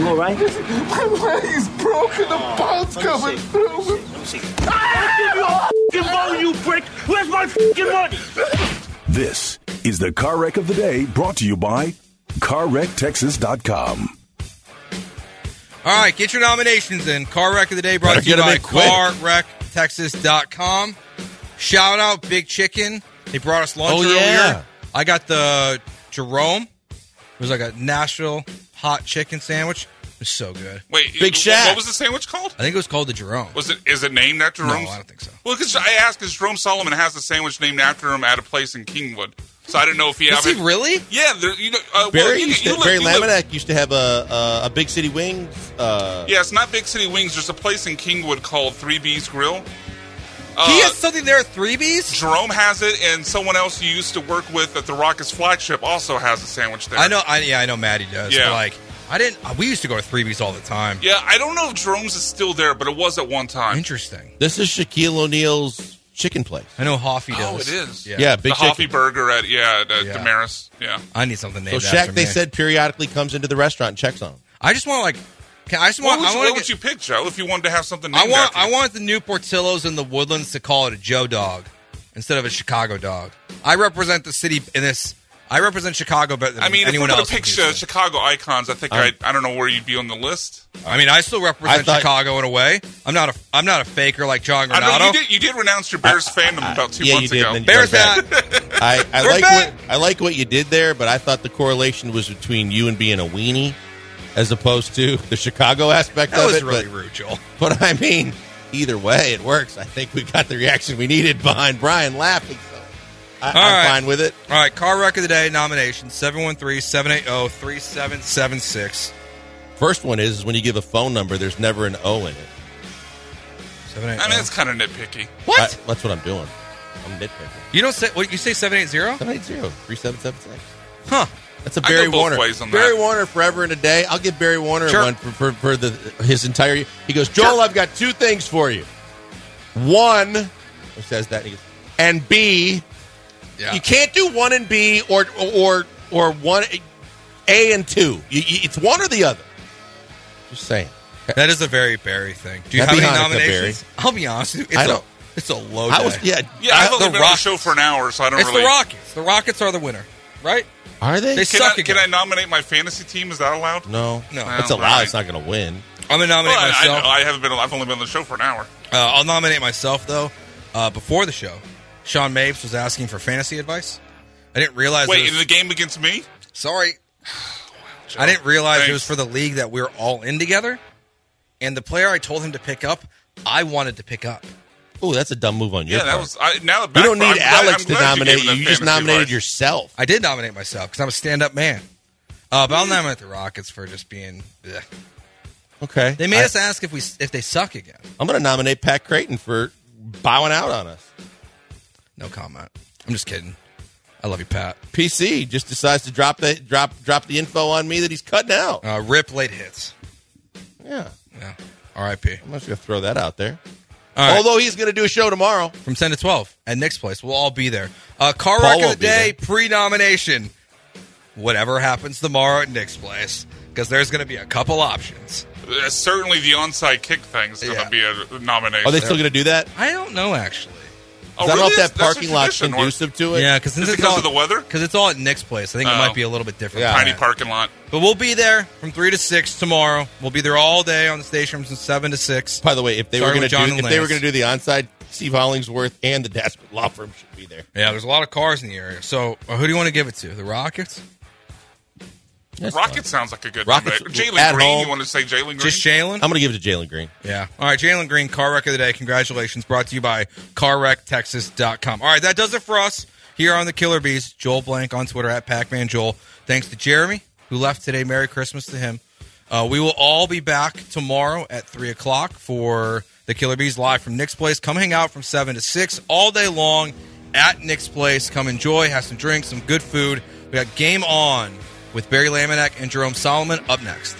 You all right? My leg's broken. The bone's coming through. Let me see. Give me a fucking bone, you prick! Where's my fucking money? This is the Car Wreck of the Day brought to you by CarWreckTexas.com. All right, get your nominations in. Car Wreck of the Day brought Better to you by in quick. CarWreckTexas.com. Shout out Big Chicken. They brought us lunch Oh, earlier. yeah. I got the Jerome. It was like a Nashville hot chicken sandwich. It was so good. Wait, Big wh- Shack. What was the sandwich called? I think it was called the Jerome. Was it? Is it named after Jerome? No, Jerome? I don't think so. Well, because I asked, because Jerome Solomon has a sandwich named after him at a place in Kingwood. So I didn't know if he Is he it. really? Yeah, there, you know, uh, well, Barry, you, used you to, live- Barry you Laminack used to have a, a, a Big City Wings. Uh, Yeah, it's not Big City Wings. There's a place in Kingwood called Three B's Grill. Uh, he has something there at Three B's? Jerome has it, and someone else you used to work with at the Rockets flagship also has a sandwich there. I know. I, yeah, I know Maddie does. Yeah. But like, I didn't. uh, We used to go to Three B's all the time. Yeah, I don't know if Jerome's is still there, but it was at one time. Interesting. This is Shaquille O'Neal's chicken place. I know Hoffy does. Oh, it is. Yeah. Yeah, Big the Hoffy Burger at yeah, at, uh, Yeah. Demeris. Yeah. I need something So named Shaq, after they me. said, periodically comes into the restaurant and checks on him. I just want like. Can, I just What want. would, I you, want what to would get, you pick, Joe, if you wanted to have something new? I want. after I want the new Portillo's in the Woodlands to call it a Joe Dog instead of a Chicago dog. I represent the city in this. I represent Chicago but I mean, anyone if we're else. going in to pick uh, Chicago icons, I think I, I don't know where you'd be on the list. I mean, I still represent I thought- Chicago in a way. I'm not a. I'm not a faker like John I know Granato. you did, you did renounce your Bears fandom about two yeah, months you did. ago. and then you Bears brought back. I, I We're like back. what I like what you did there, but I thought the correlation was between you and being a weenie, as opposed to the Chicago aspect That of was it. really but, rude, Joel. but I mean, either way, it works. I think we got the reaction we needed behind Brian laughing. So I, I'm right. fine with it. All right, car wreck of the day nomination 713-780-3776. First one is, is when you give a phone number, there's never an O in it. 780. I mean, it's kind of nitpicky. what? I- that's what I'm doing. I'm nitpicking. you don't say what you say 780? 780-3776. Huh. That's a I go Barry both Warner. ways on Barry that. Warner forever and a day. I'll give Barry Warner Sure. one for, for, for the his entire. year. He goes, Joel, I've got two things for you. One, he says that, he goes, and B, Yeah. you can't do one and B or or or one A and two. You, you- it's one or the other. Just saying. That is a very Barry thing. Do you Happy have any Hanukkah, nominations? I'll be honest with you. It's I a, don't- it's a low I day. was yeah. Yeah, I've I- only the been on the show for an hour, so I don't It's really. the Rockets. The Rockets are the winner. right? Are they? They Can suck I, again. can I nominate my fantasy team? Is that allowed? no, No. That's Oh, allowed. alright. It's not going to win. I'm gonna nominate Well, I, I, myself. I haven't been. I've only been on the show for an hour. Uh, I'll nominate myself though. Uh, before the show, Sean Mapes was asking for fantasy advice. I didn't realize. Wait, it in the game against me? sorry, I didn't realize it was for the league that we were all in together. And the player I told him to pick up, I wanted to pick up. Oh, that's a dumb move on your Yeah, that part. was. I, now you back don't need I'm Alex I'm to nominate you. You just nominated advice. yourself. I did nominate myself because I'm a stand-up man. Uh, but I'll nominate the Rockets for just being. bleh. Okay. They made I, us ask if we if they suck again. I'm going to nominate Pat Creighton for bowing out on us. No comment. I'm just kidding. I love you, Pat. PC just decides to drop the drop drop the info on me that he's cutting out. Uh, rip late hits. Yeah, Yeah. R.I.P. I'm just going to throw that out there. All right. Although he's going to do a show tomorrow. from 10 to 12 at Nick's place. We'll all be there. Uh, car Paul wreck of the day, pre-nomination. Whatever happens tomorrow at Nick's place, because there's going to be a couple options. Uh, certainly, the onside kick thing is going to Yeah. be a nomination. Are they still going to do that? I don't know actually. Oh, 'Cause I don't know really? if that That's parking lot's tradition, or- conducive to it. Yeah, because Is it because of the weather? Because it's all at Nick's place. I think it Oh. might be a little bit different. Yeah. Tiny parking lot. But we'll be there from three to six tomorrow. We'll be there all day on the station from seven to six. By the way, if they Starting were with going John to do and if they were Lance. going to do the onside, Steve Hollingsworth and the Dasper Law Firm should be there. Yeah, there's a lot of cars in the area. So uh, who do you want to give it to? The Rockets? That's Rocket sounds like a good Rockets nomination. Jalen at Green. home. You want to say Jalen Green? Just Jalen? I'm going to give it to Jalen Green. Yeah. All right, Jalen Green, car wreck of the day. Congratulations. Brought to you by carwrecktexas.com. All right, that does it for us here on the Killer Bees. Joel Blank on Twitter at Pacman Joel. Thanks to Jeremy, who left today. Merry Christmas to him. Uh, we will all be back tomorrow at 3 o'clock for the Killer Bees live from Nick's Place. Come hang out from 7 to 6 all day long at Nick's Place. Come enjoy, have some drinks, some good food. We got Game On with Barry Laminack and Jerome Solomon up next.